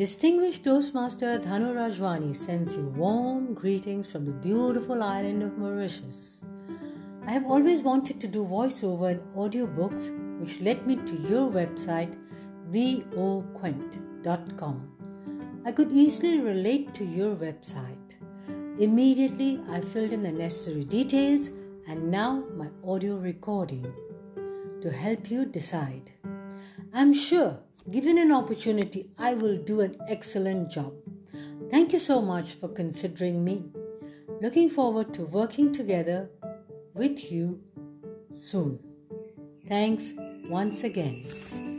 Distinguished Toastmaster Dhanu Rajwani sends you warm greetings from the beautiful island of Mauritius. I have always wanted to do voiceover and audiobooks, which led me to your website, voquent.com. I could easily relate to your website. Immediately, I filled in the necessary details and now my audio recording to help you decide. I'm sure, given an opportunity, I will do an excellent job. Thank you so much for considering me. Looking forward to working together with you soon. Thanks once again.